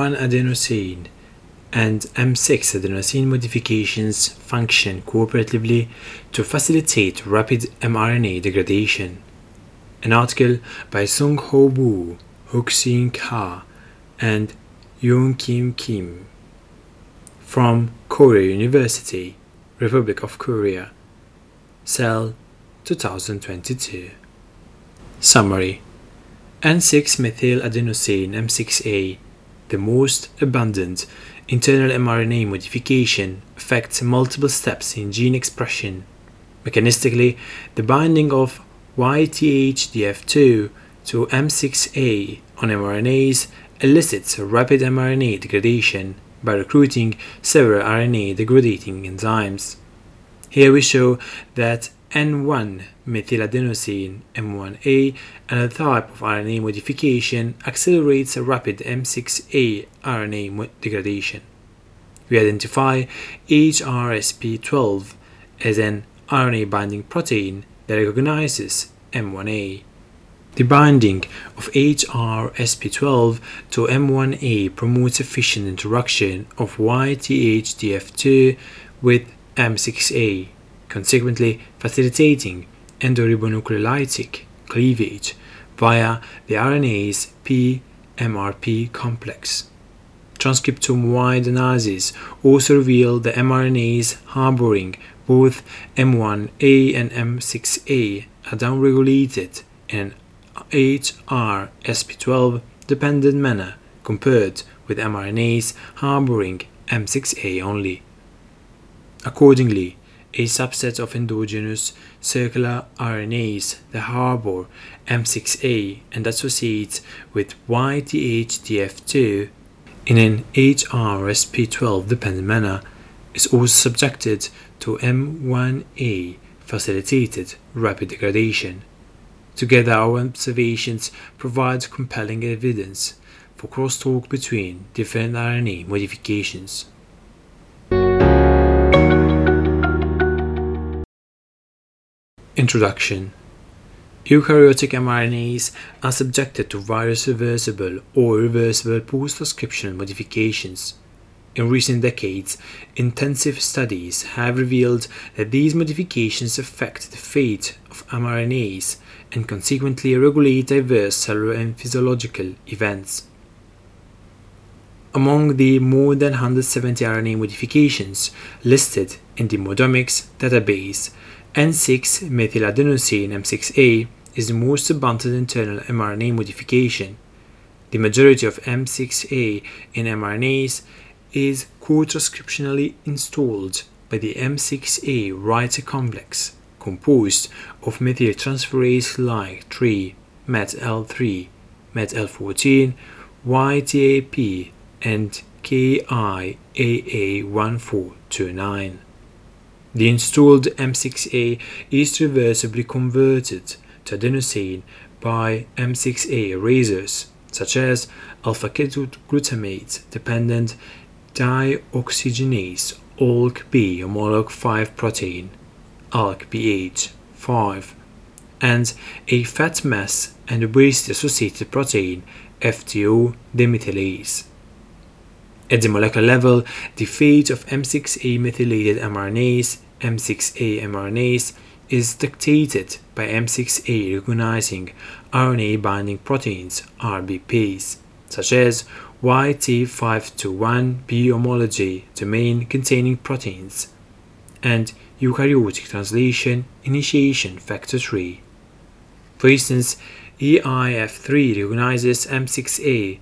M1 adenosine and M6 adenosine modifications function cooperatively to facilitate rapid mRNA degradation. An article by Sung Ho Boo, Hook-Sing Ha, and Yoon Ki Kim from Korea University, Republic of Korea, Cell 2022. Summary N6-methyladenosine M6A, the most abundant internal mRNA modification, affects multiple steps in gene expression. Mechanistically, the binding of YTHDF2 to M6A on mRNAs elicits rapid mRNA degradation by recruiting several RNA degrading enzymes. Here we show that N1 methyladenosine M1A, another type of RNA modification, accelerates a rapid M6A RNA degradation. We identify HRSP12 as an RNA binding protein that recognizes M1A. The binding of HRSP12 to M1A promotes efficient interaction of YTHDF2 with M6A consequently facilitating endoribonucleolytic cleavage via the RNase P-MRP complex. Transcriptome-wide analysis also revealed the mRNAs harboring both M1A and M6A are downregulated in HRSP12 dependent manner compared with mRNAs harboring M6A only. Accordingly, a subset of endogenous circular RNAs that harbor M6A and associates with YTHDF2 in an HRSP12 dependent manner is also subjected to M1A facilitated rapid degradation. Together, our observations provide compelling evidence for crosstalk between different RNA modifications. Introduction Eukaryotic mRNAs are subjected to virus reversible or reversible post transcriptional modifications. In recent decades, intensive studies have revealed that these modifications affect the fate of mRNAs and consequently regulate diverse cellular and physiological events. Among the more than 170 RNA modifications listed in the Modomics database, N6-methyladenosine M6A is the most abundant internal mRNA modification. The majority of M6A in mRNAs is co-transcriptionally installed by the M6A writer complex composed of methyltransferase-like 3, METTL3, METTL14, YTAP, and KIAA1429. The installed M6A is reversibly converted to adenosine by M6A erasers, such as alpha-ketoglutarate dependent dioxygenase ALK-B homolog 5 protein, ALK-BH5, and a fat mass and obesity associated protein, FTO demethylase. At the molecular level, the fate of M6A methylated mRNAs, M6A mRNAs, is dictated by M6A recognizing RNA binding proteins, RBPs, such as YT521B homology domain containing proteins, and eukaryotic translation initiation factor 3. For instance, EIF3 recognizes M6A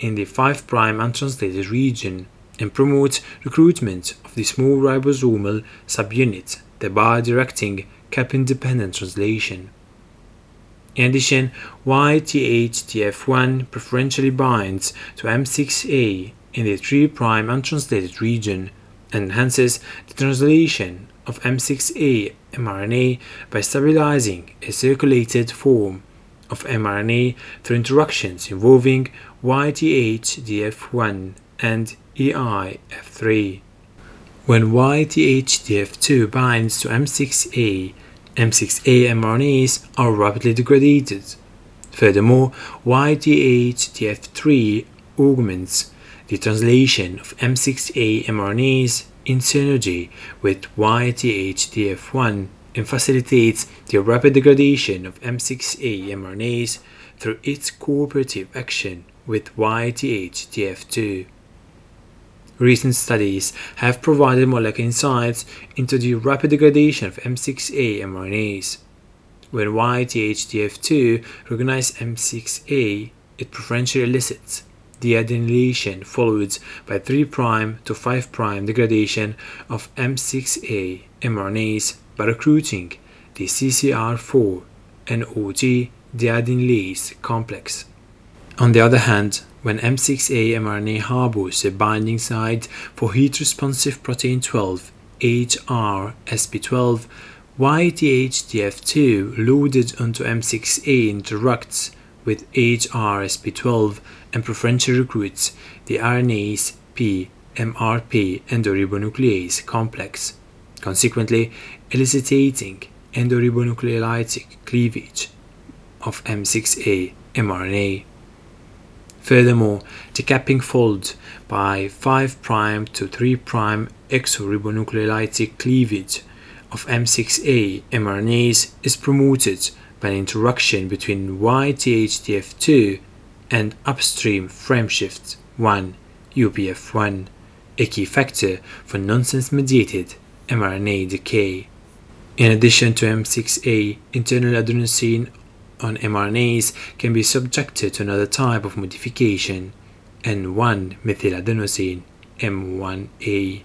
in the 5' untranslated region and promotes recruitment of the small ribosomal subunit, thereby directing cap-independent translation. In addition, YTHDF1 preferentially binds to M6A in the 3' untranslated region and enhances the translation of M6A mRNA by stabilizing a circulated form of mRNA through interactions involving YTHDF1 and EIF3. When YTHDF2 binds to M6A, M6A mRNAs are rapidly degraded. Furthermore, YTHDF3 augments the translation of M6A mRNAs in synergy with YTHDF1 and facilitates the rapid degradation of M6A mRNAs through its cooperative action with YTHDF2. Recent studies have provided molecular insights into the rapid degradation of M6A mRNAs. When YTHDF2 recognizes M6A, it preferentially elicits the adenylation followed by 3' to 5' degradation of M6A mRNAs by recruiting the CCR4 and OG deadenylase complex. On the other hand, when M6A mRNA harbors a binding site for heat responsive protein 12, HR SP12, YTHDF2 loaded onto M6A interacts with HR SP12 and preferentially recruits the RNase P MRP and ribonuclease complex, consequently eliciting endoribonucleolytic cleavage of M6A mRNA. Furthermore, the capping fold by 5' to 3' exoribonucleolytic cleavage of M6A mRNAs is promoted by an interaction between YTHDF2 and upstream frameshift 1 UPF1, a key factor for nonsense mediated mRNA decay. In addition to M6A, internal adenosine on mRNAs can be subjected to another type of modification, N1 methyladenosine, M1A.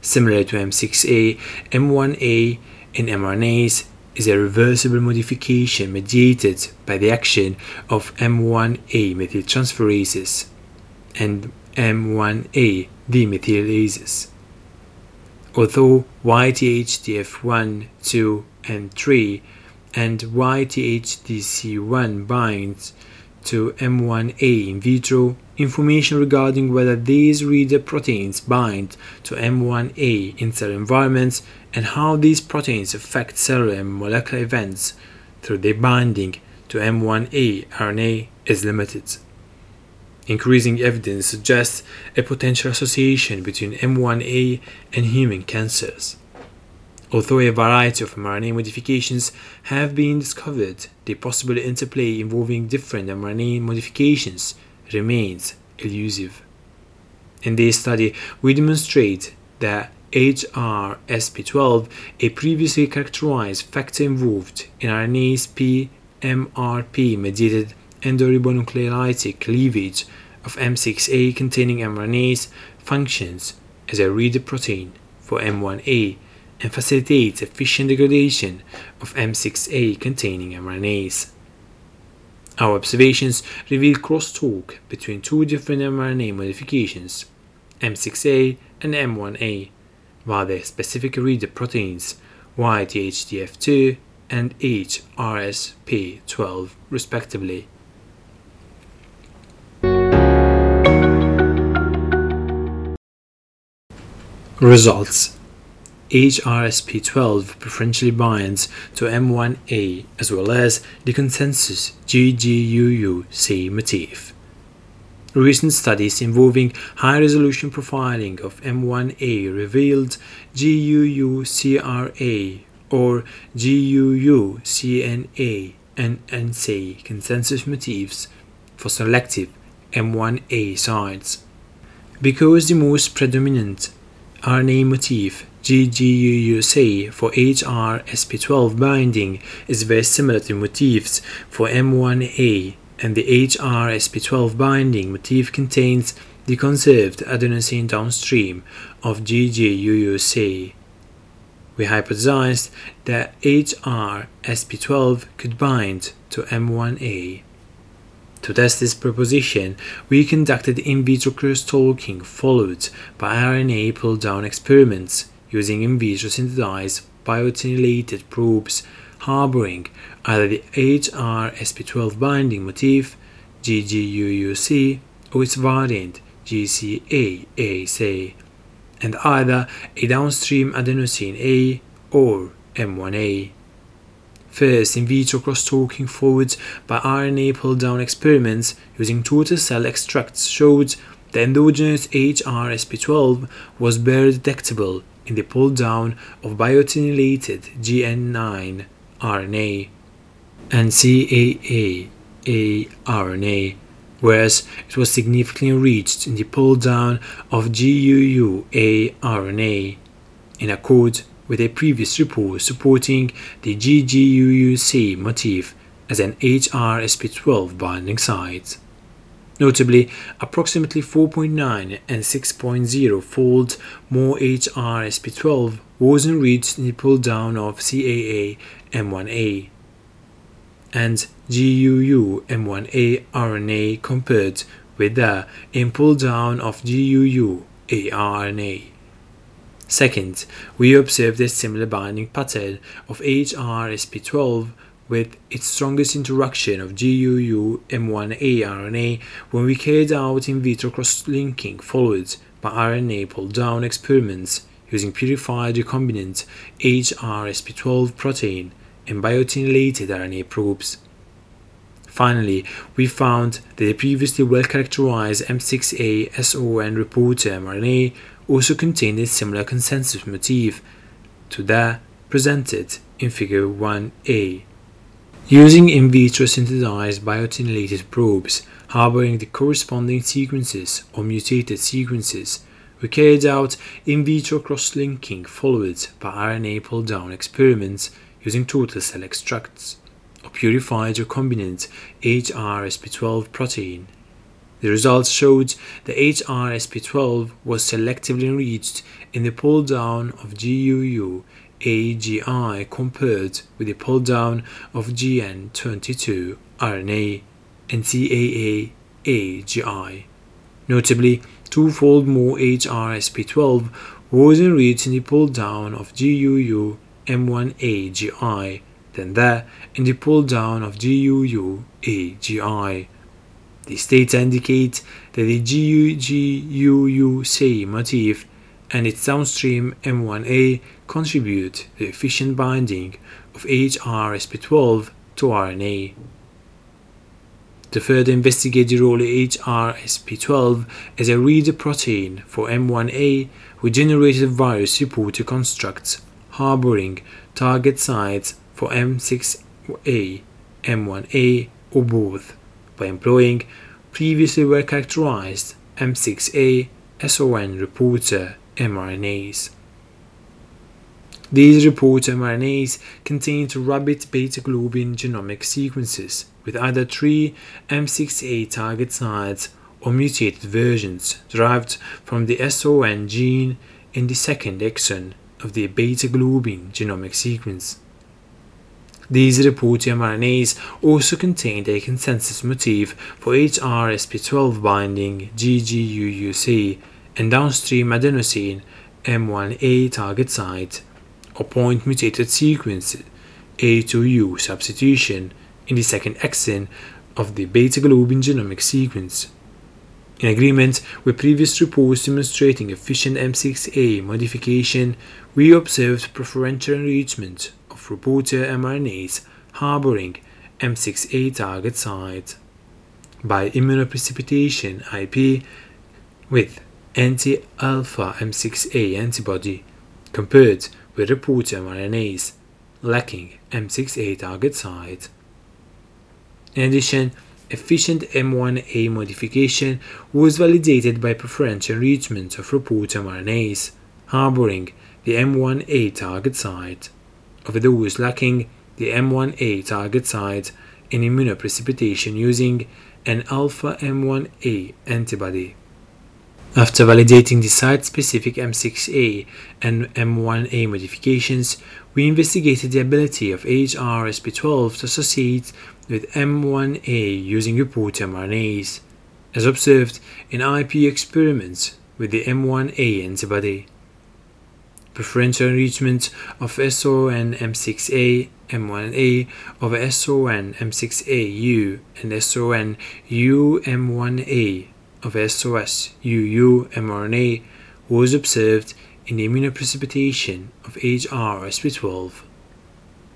Similar to M6A, M1A in mRNAs is a reversible modification mediated by the action of M1A methyltransferases and M1A demethylases. Although YTHDF1, 2, and 3 and YTHDC1 binds to M1A in vitro, information regarding whether these reader proteins bind to M1A in cell environments and how these proteins affect cellular and molecular events through their binding to M1A RNA is limited. Increasing evidence suggests a potential association between M1A and human cancers. Although a variety of mRNA modifications have been discovered, the possible interplay involving different mRNA modifications remains elusive. In this study, we demonstrate that HRSP12, a previously characterized factor involved in RNase P MRP mediated endoribonucleolytic cleavage of M6A containing mRNAs, functions as a reader protein for M1A and facilitates efficient degradation of M6A containing mRNAs. Our observations reveal crosstalk between two different mRNA modifications, M6A and M1A, while their specific reader proteins YTHDF2 and HRSP12 respectively. Results HRSP12 preferentially binds to M1A as well as the consensus GGUUC motif. Recent studies involving high resolution profiling of M1A revealed GUUCRA or GUUCNA and NSA consensus motifs for selective M1A sites. Because the most predominant RNA motif GGUUC for HRSP12 binding is very similar to motifs for M1A and the HRSP12 binding motif contains the conserved adenosine downstream of GGUUC. We hypothesized that HRSP12 could bind to M1A. To test this proposition, we conducted in vitro cross-linking followed by RNA pull down experiments using in vitro synthesized biotinylated probes harboring either the HRSP12 binding motif GGUUC or its variant GCAAC and either a downstream adenosine A or M1A. First, in vitro cross-linking forwards by RNA pull down experiments using total cell extracts showed The endogenous HRSP12 was barely detectable in the pull down of biotinylated GN9 RNA and CAA RNA, whereas it was significantly enriched in the pull down of GUU RNA in accord with a previous report supporting the GGUUC motif as an HRSP12 binding site. Notably, approximately 4.9 and 6.0 fold more HRSP12 was enriched in the pull down of CAA M1A and GUU M1A RNA compared with the in pull down of GUU ARNA. Second, we observed a similar binding pattern of HRSP12 with its strongest interaction of GUU M1A RNA when we carried out in vitro cross-linking followed by RNA pull-down experiments using purified recombinant HRSP12 protein and biotinylated RNA probes. Finally, we found that the previously well-characterized M6A SON reporter mRNA also contained a similar consensus motif to that presented in Figure 1a. Using in vitro synthesized biotinylated probes harboring the corresponding sequences or mutated sequences, we carried out in vitro cross-linking followed by RNA pull-down experiments using total cell extracts or purified recombinant HRSP12 protein the results showed the HRSP12 was selectively enriched in the pull down of GUU AGI compared with the pull down of GN22 RNA and CAA AGI. Notably, twofold more HRSP12 was enriched in the pull down of GUU M1AGI than that in the pull down of GUU AGI. These data indicate that the GUGUUC motif and its downstream M1A contribute the efficient binding of HRSP12 to RNA. To further investigate the role of HRSP12 as a reader protein for M1A, we generated virus reporter constructs harboring target sites for M6A, M1A, or both by employing previously well characterized M6A SON reporter mRNAs. These reporter mRNAs contain rabbit beta globin genomic sequences with either three M6A target sites or mutated versions derived from the SON gene in the second exon of the beta globin genomic sequence. These reporter mRNAs also contained a consensus motif for HRSP12 binding GGUUC and downstream adenosine M1A target site or point mutated sequence A2U substitution in the second exon of the beta globin genomic sequence. In agreement with previous reports demonstrating efficient M6A modification, we observed preferential enrichment reporter mRNAs harboring M6A target site by immunoprecipitation IP with anti-alpha M6A antibody compared with reporter mRNAs lacking M6A target site. In addition, efficient M1A modification was validated by preferential enrichment of reporter mRNAs harboring the M1A target site of those lacking the M1A target site in immunoprecipitation using an alpha M1A antibody. After validating the site-specific M6A and M1A modifications, we investigated the ability of HRSP12 to associate with M1A using reporter mRNAs, as observed in IP experiments with the M1A antibody preferential enrichment of SON M6A M1A over SON M6A-U and SON U-M1A of SOS UU mRNA was observed in the immunoprecipitation of HRSP12.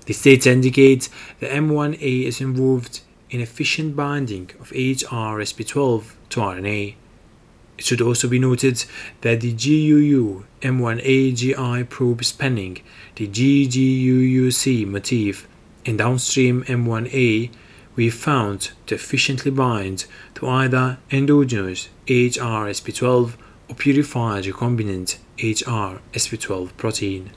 This data indicates that M1A is involved in efficient binding of HRSP12 to RNA. It should also be noted that the GUU M1A-GI probe spanning the GGUUC motif in downstream M1A we found to efficiently bind to either endogenous HRSP12 or purified recombinant HRSP12 protein.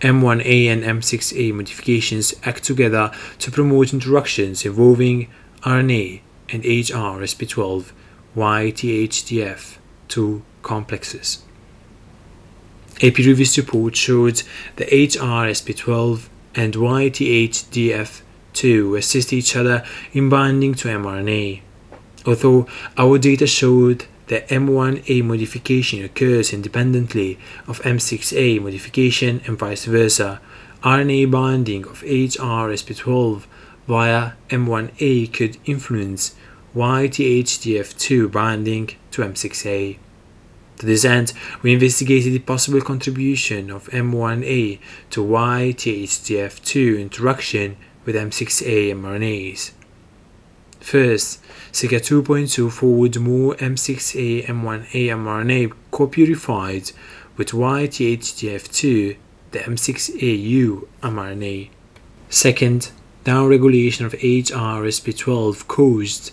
M1A and M6A modifications act together to promote interactions involving RNA and HRSP12 YTHDF2 complexes. A previous report showed that HRSP12 and YTHDF2 assist each other in binding to mRNA. Although our data showed that M1A modification occurs independently of M6A modification and vice versa, RNA binding of HRSP12 via M1A could influence YTHDF2 binding to M6A. To this end, we investigated the possible contribution of M1A to YTHDF2 interaction with M6A mRNAs. First, Ca 2.2 fold more M6A M1A mRNA co-purified with YTHDF2 the M6AU mRNA. Second, downregulation of HRSP12 caused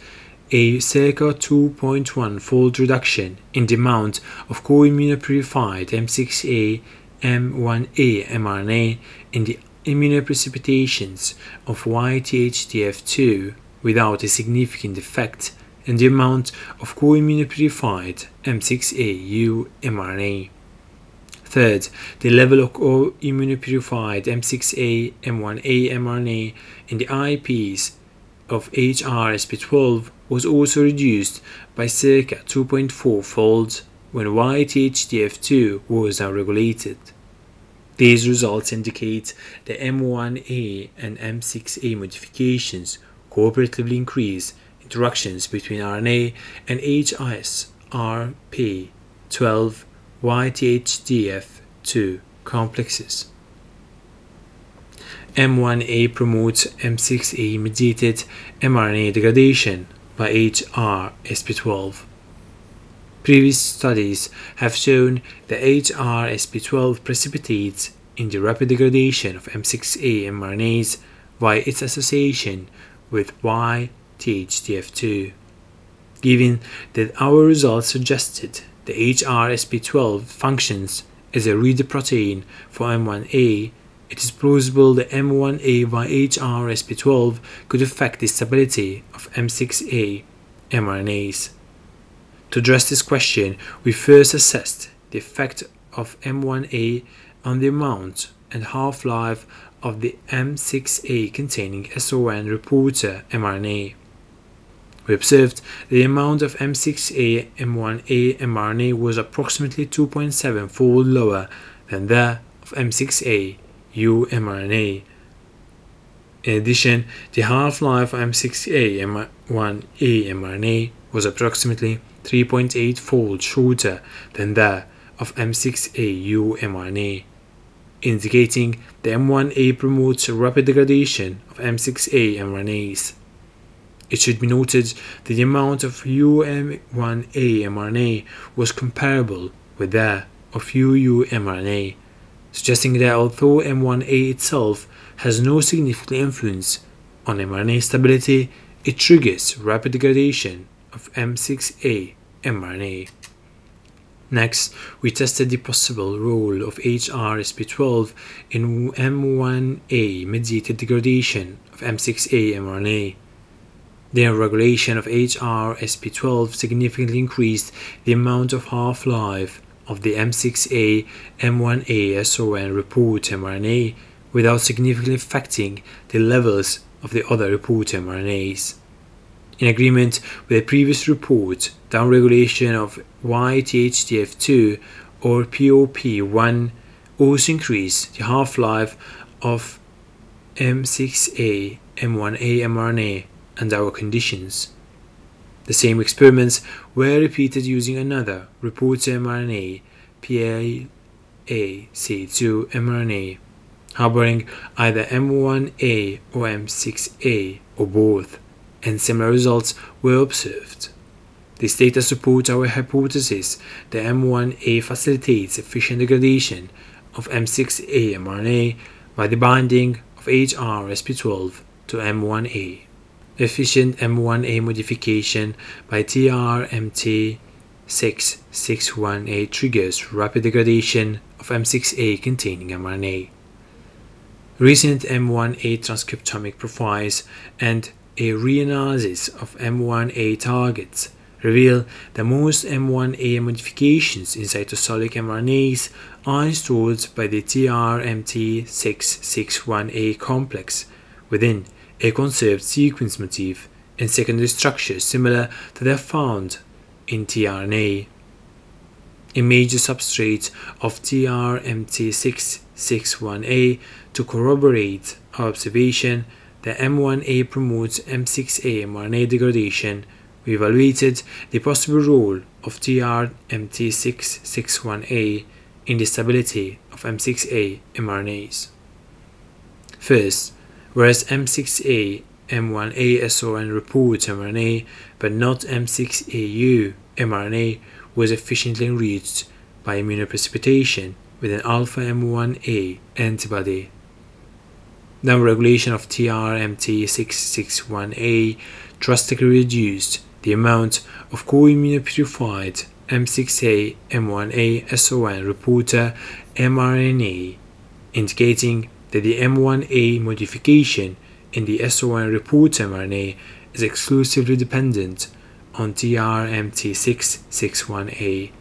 a circa 2.1 fold reduction in the amount of co-immunopurified M6A M1A mRNA in the immunoprecipitations of YTHDF2 without a significant effect in the amount of co-immunopurified M6A-U mRNA. Third, the level of co-immunopurified M6A M1A mRNA in the IPs of HRSP12 was also reduced by circa 2.4 fold when YTHDF2 was unregulated. These results indicate that M1A and M6A modifications cooperatively increase interactions between RNA and HRSP12 YTHDF2 complexes. M1A promotes M6A mediated mRNA degradation by HRSP12. Previous studies have shown that HRSP12 precipitates in the rapid degradation of M6A mRNAs via its association with YTHDF2. Given that our results suggested the HRSP12 functions as a reader protein for M1A, it is plausible that M1A by HRSP12 could affect the stability of M6A mRNAs. To address this question, we first assessed the effect of M1A on the amount and half life of the M6A containing SON reporter mRNA. We observed the amount of M6A M1A mRNA was approximately 2.7 fold lower than that of M6A U mRNA. In addition, the half-life of M6A M1A mRNA was approximately 3.8 fold shorter than that of M6A U mRNA indicating the M1A promotes rapid degradation of M6A mRNAs. It should be noted that the amount of UM1A mRNA was comparable with that of UU mRNA, suggesting that although M1A itself has no significant influence on mRNA stability, it triggers rapid degradation of M6A mRNA. Next, we tested the possible role of HRSP12 in M1A mediated degradation of M6A mRNA. The regulation of HRSP12 significantly increased the amount of half life of the M6A M1A SON report mRNA without significantly affecting the levels of the other report mRNAs. In agreement with a previous report, downregulation of YTHDF2 or POP1 also increased the half-life of M6A M1A mRNA under our conditions. The same experiments were repeated using another reporter mRNA, PLAC2 mRNA, harboring either M1A or M6A or both, and similar results were observed. This data supports our hypothesis that M1A facilitates efficient degradation of M6A mRNA by the binding of HRSP12 to M1A. Efficient M1A modification by TRMT661A triggers rapid degradation of M6A containing mRNA. Recent M1A transcriptomic profiles and a reanalysis of M1A targets reveal that most M1A modifications in cytosolic mRNAs are installed by the TRMT661A complex within a conserved sequence motif and secondary structures similar to that found in tRNA. A major substrate of TRMT661A to corroborate our observation that M1A promotes M6A mRNA degradation we evaluated the possible role of TRMT661A in the stability of M6A mRNAs. First, whereas M6A M1A SON reports mRNA but not M6AU mRNA was efficiently enriched by immunoprecipitation with an alpha M1A antibody. Downregulation of TRMT661A drastically reduced the amount of co-immunopurified M6A M1A SON reporter mRNA, indicating that the M1A modification in the SON reporter mRNA is exclusively dependent on TRMT661A.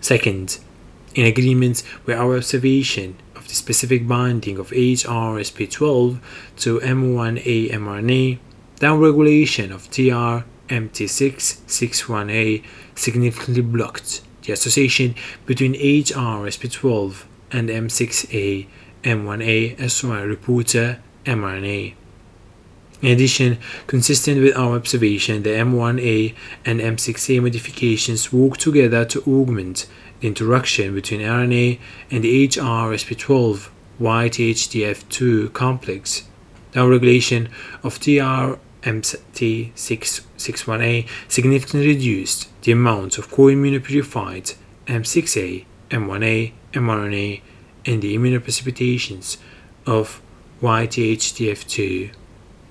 Second, in agreement with our observation of the specific binding of HRSP12 to M1A mRNA, downregulation of TR MT661A significantly blocked the association between HRSP12 and M6A M1A SON reporter mRNA. In addition, consistent with our observation, the M1A and M6A modifications work together to augment the interaction between RNA and the HRSP12 YTHDF2 complex. Downregulation of TR MT661A significantly reduced the amount of co-immunopurified M6A, M1A, mRNA, and the immunoprecipitations of YTHDF2.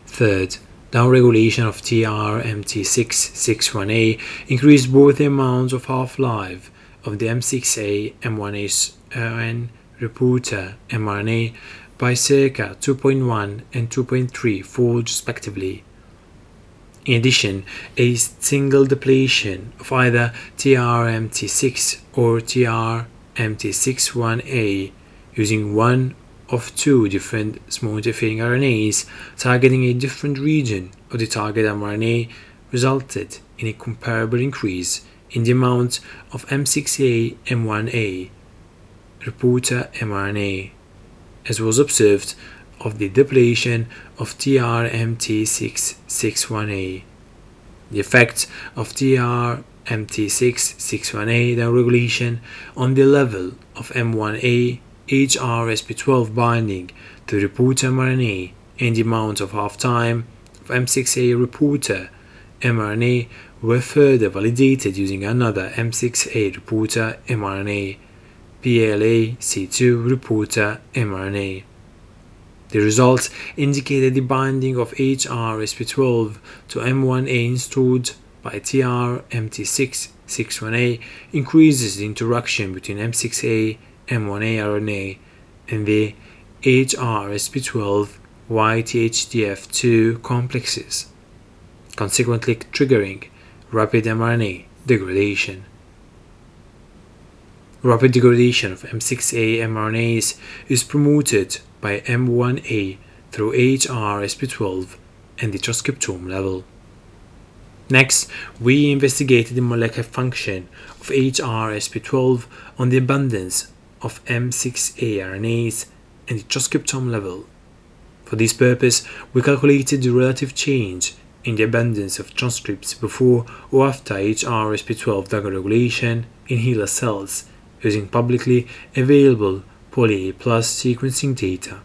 Third, downregulation of TRMT661A increased both the amount of half-life of the M6A, M1A, uh, and reporter mRNA by circa 2.1 and 2.3 fold respectively. In addition, a single depletion of either TRMT6 or TRMT61A using one of two different small interfering RNAs targeting a different region of the target mRNA resulted in a comparable increase in the amount of M6A M1A reporter mRNA, as was observed of the depletion of TRMT661A. The effect of TRMT661A downregulation on the level of M1A HRSP12 binding to reporter mRNA and the amount of half-time of M6A reporter mRNA were further validated using another M6A reporter mRNA, PLA-C2 reporter mRNA. The results indicated the binding of HRSP12 to M1A installed by TRMT661A increases the interaction between M6A M1A RNA and the HRSP12 YTHDF2 complexes, consequently triggering rapid mRNA degradation. Rapid degradation of M6A mRNAs is promoted by M1A through HRSP12 and the transcriptome level. Next, we investigated the molecular function of HRSP12 on the abundance of M6A RNAs and the transcriptome level. For this purpose, we calculated the relative change in the abundance of transcripts before or after HRSP12 degregulation in HeLa cells using publicly available poly A plus sequencing data.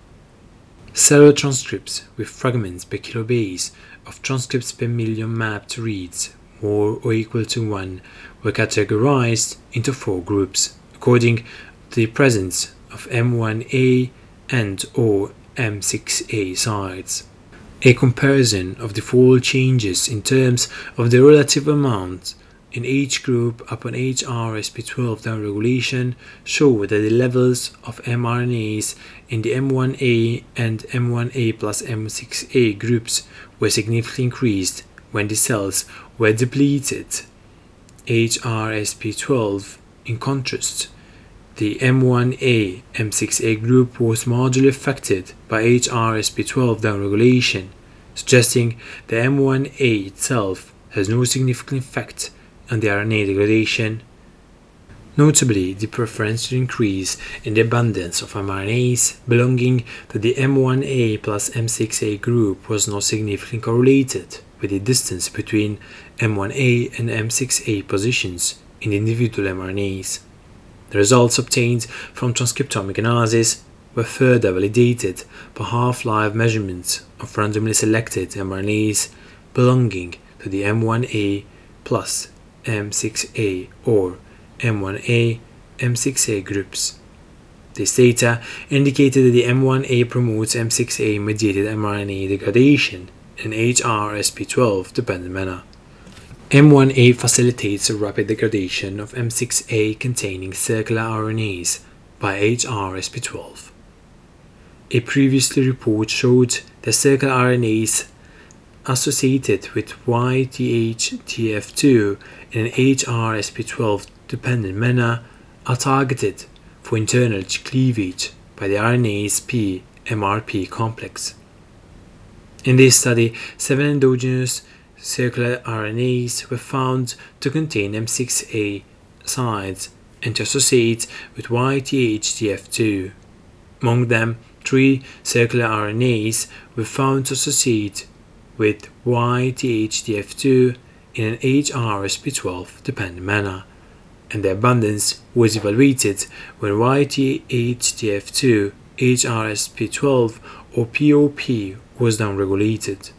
Cellular transcripts with fragments per kilobase of transcripts per million mapped reads more or equal to 1 were categorized into four groups according the presence of M1A and or M6A sites. A comparison of the four changes in terms of the relative amount in each group upon HRSP12 downregulation show that the levels of mRNAs in the M1A and M1A plus M6A groups were significantly increased when the cells were depleted. HRSP12, in contrast, the M1A M6A group was marginally affected by HRSP12 downregulation, suggesting the M1A itself has no significant effect on the RNA degradation. Notably, the preferential increase in the abundance of mRNAs belonging to the M1A plus M6A group was not significantly correlated with the distance between M1A and M6A positions in individual mRNAs. The results obtained from transcriptomic analysis were further validated by half-life measurements of randomly selected mRNAs belonging to the M1A plus M6A or M1A M6A groups. This data indicated that the M1A promotes M6A mediated mRNA degradation in HRSP12 dependent manner. M1A facilitates a rapid degradation of M6A containing circular RNAs by HRSP12. A previously report showed that circular RNAs associated with YTHDF2 in an HRSP12 dependent manner are targeted for internal cleavage by the RNase P MRP complex. In this study, seven endogenous circular RNAs were found to contain M6A sites and to associate with YTHDF2. Among them, three circular RNAs were found to associate with YTHDF2 in an HRSP12 dependent manner, and their abundance was evaluated when YTHDF2, HRSP12, or POP was downregulated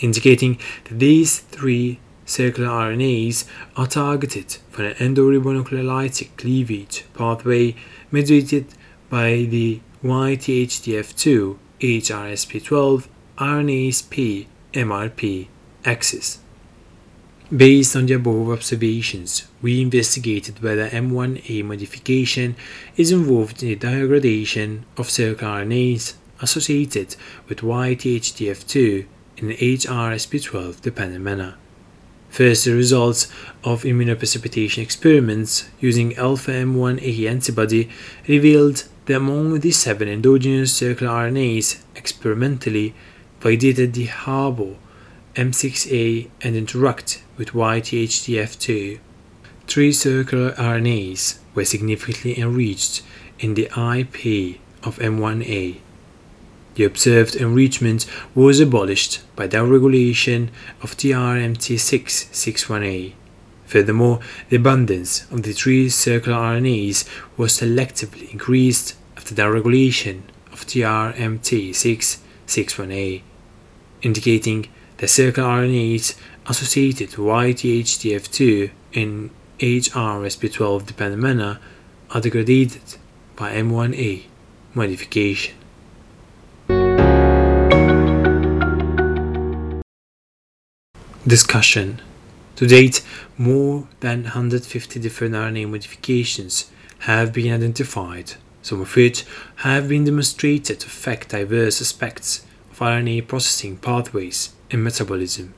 indicating that these three circular RNAs are targeted for an endoribonucleolytic cleavage pathway mediated by the YTHDF2 HRSP12 RNase P MRP axis. Based on the above observations, we investigated whether M1A modification is involved in the degradation of circular RNAs associated with YTHDF2 in an HRSP12 dependent manner. First, the results of immunoprecipitation experiments using alpha M1A antibody revealed that among the seven endogenous circular RNAs experimentally validated the harbor M6A and interact with YTHDF2. Three circular RNAs were significantly enriched in the IP of M1A the observed enrichment was abolished by downregulation of TRMT6 61A. Furthermore, the abundance of the three circular RNAs was selectively increased after downregulation of TRMT6 61A, indicating that circular RNAs associated with YTHDF2 in HRSP12 dependent manner are degraded by M1A modification. Discussion To date, more than 150 different RNA modifications have been identified, some of which have been demonstrated to affect diverse aspects of RNA processing pathways and metabolism,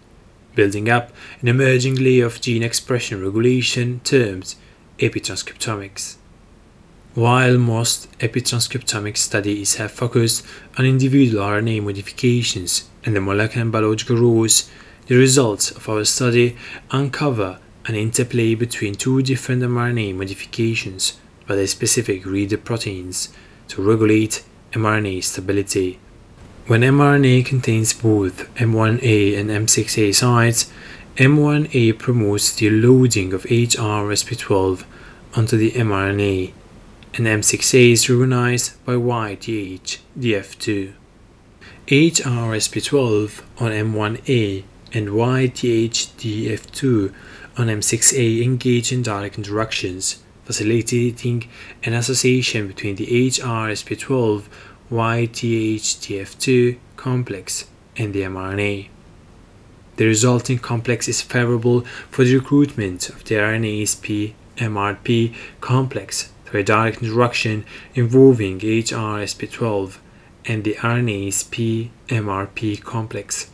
building up an emerging layer of gene expression regulation termed epitranscriptomics. While most epitranscriptomic studies have focused on individual RNA modifications and the molecular and biological roles the results of our study uncover an interplay between two different mRNA modifications by the specific reader proteins to regulate mRNA stability. When mRNA contains both M1A and M6A sites, M1A promotes the loading of HRSP12 onto the mRNA, and M6A is recognized by YTH, DF2. HRSP12 on M1A and YTHDF2 on M6A engage in direct interactions, facilitating an association between the HRSP12 YTHDF2 complex and the mRNA. The resulting complex is favorable for the recruitment of the RNase MRP complex through a direct interaction involving HRSP12 and the RNase MRP complex,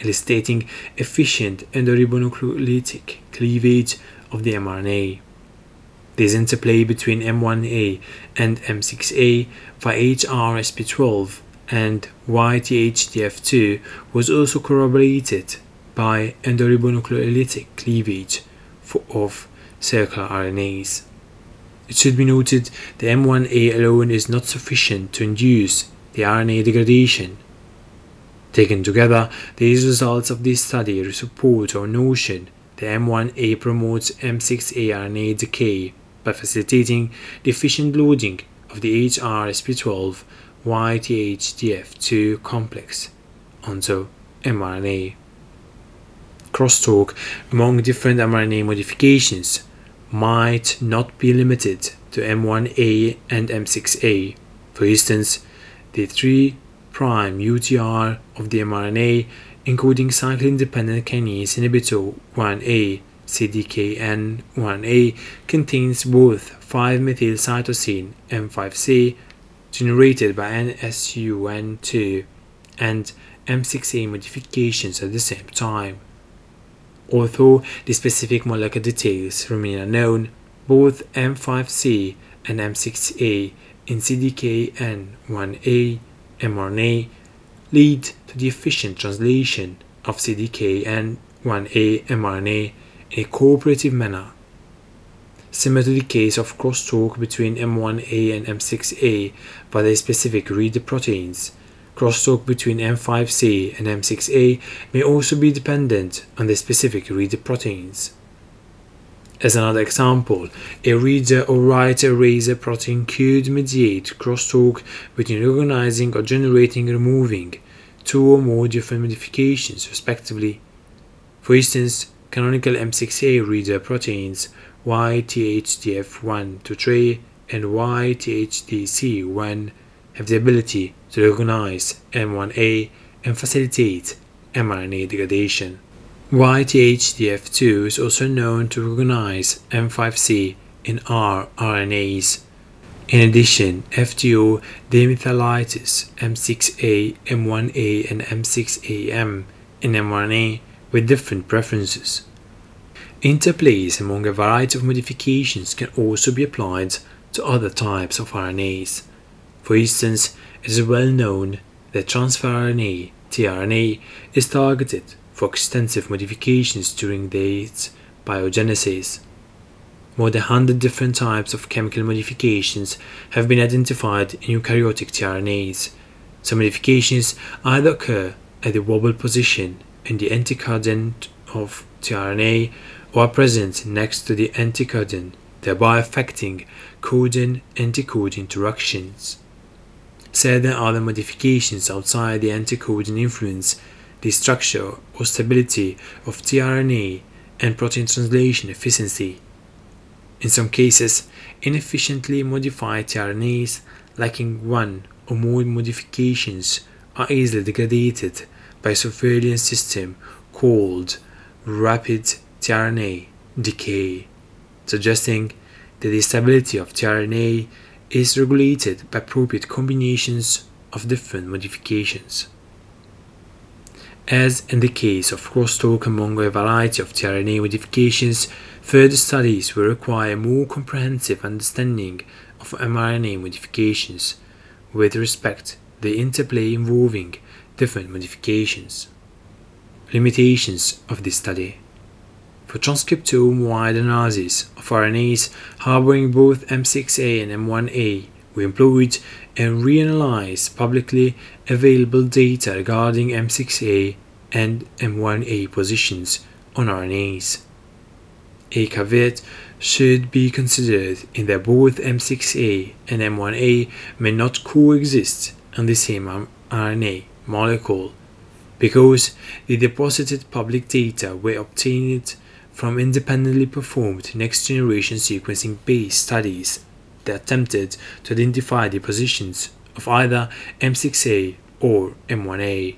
eliciting efficient endoribonucleolytic cleavage of the mRNA. This interplay between M1A and M6A via HRSP12 and YTHDF2 was also corroborated by endoribonucleolytic cleavage of circular RNAs. It should be noted that M1A alone is not sufficient to induce the RNA degradation. Taken together, these results of this study support our notion that M1A promotes M6A RNA decay by facilitating the efficient loading of the HRSP12 YTHDF2 complex onto mRNA. Crosstalk among different mRNA modifications might not be limited to M1A and M6A. For instance, the 3' UTR of the mRNA, including cyclin dependent kinase inhibitor 1A, CDKN1A, contains both 5 methyl cytosine M5C generated by NSUN2 and M6A modifications at the same time. Although the specific molecular details remain unknown, both M5C and M6A in CDKN1A mRNA lead to the efficient translation of CDKN1A mRNA in a cooperative manner. Similar to the case of crosstalk between M1A and M6A by their specific reader proteins, Crosstalk between M5C and M6A may also be dependent on the specific reader proteins. As another example, a reader or writer eraser protein could mediate crosstalk between recognizing or generating removing two or more different modifications, respectively. For instance, canonical M6A reader proteins YTHDF1 to 3 and YTHDC1 have the ability to recognize M1A and facilitate mRNA degradation. YTHDF2 is also known to recognize M5C in rRNAs. In addition, FTO demethylates M6A, M1A, and M6AM in mRNA with different preferences. Interplays among a variety of modifications can also be applied to other types of RNAs. For instance, it is well known that transfer RNA, tRNA, is targeted for extensive modifications during its biogenesis. More than 100 different types of chemical modifications have been identified in eukaryotic tRNAs. Some modifications either occur at the wobble position in the anticodon of tRNA or are present next to the anticodon, thereby affecting codon anticodon interactions. Certain other modifications outside the anticodon influence the structure or stability of tRNA and protein translation efficiency. In some cases, inefficiently modified tRNAs lacking one or more modifications are easily degraded by a surveillance system called rapid tRNA decay, suggesting that the stability of tRNA is regulated by appropriate combinations of different modifications. As in the case of crosstalk among a variety of tRNA modifications, further studies will require a more comprehensive understanding of mRNA modifications with respect to the interplay involving different modifications. Limitations of this study for transcriptome-wide analysis of RNAs harboring both M6A and M1A, we employed and reanalyzed publicly available data regarding M6A and M1A positions on RNAs. A caveat should be considered in that both M6A and M1A may not coexist on the same RNA molecule because the deposited public data were obtained from independently performed next generation sequencing based studies that attempted to identify the positions of either M6A or M1A.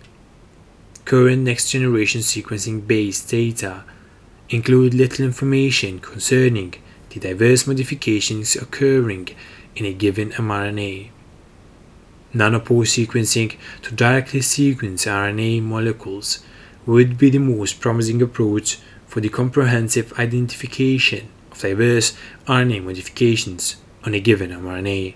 Current next generation sequencing based data include little information concerning the diverse modifications occurring in a given mRNA. Nanopore sequencing to directly sequence RNA molecules would be the most promising approach for the comprehensive identification of diverse RNA modifications on a given mRNA.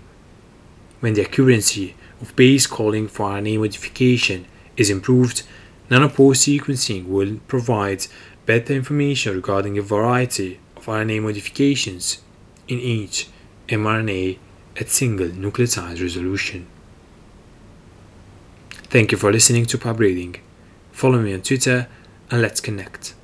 When the accuracy of base calling for RNA modification is improved, nanopore sequencing will provide better information regarding a variety of RNA modifications in each mRNA at single nucleotide resolution. Thank you for listening to Pub Reading. Follow me on Twitter and let's connect.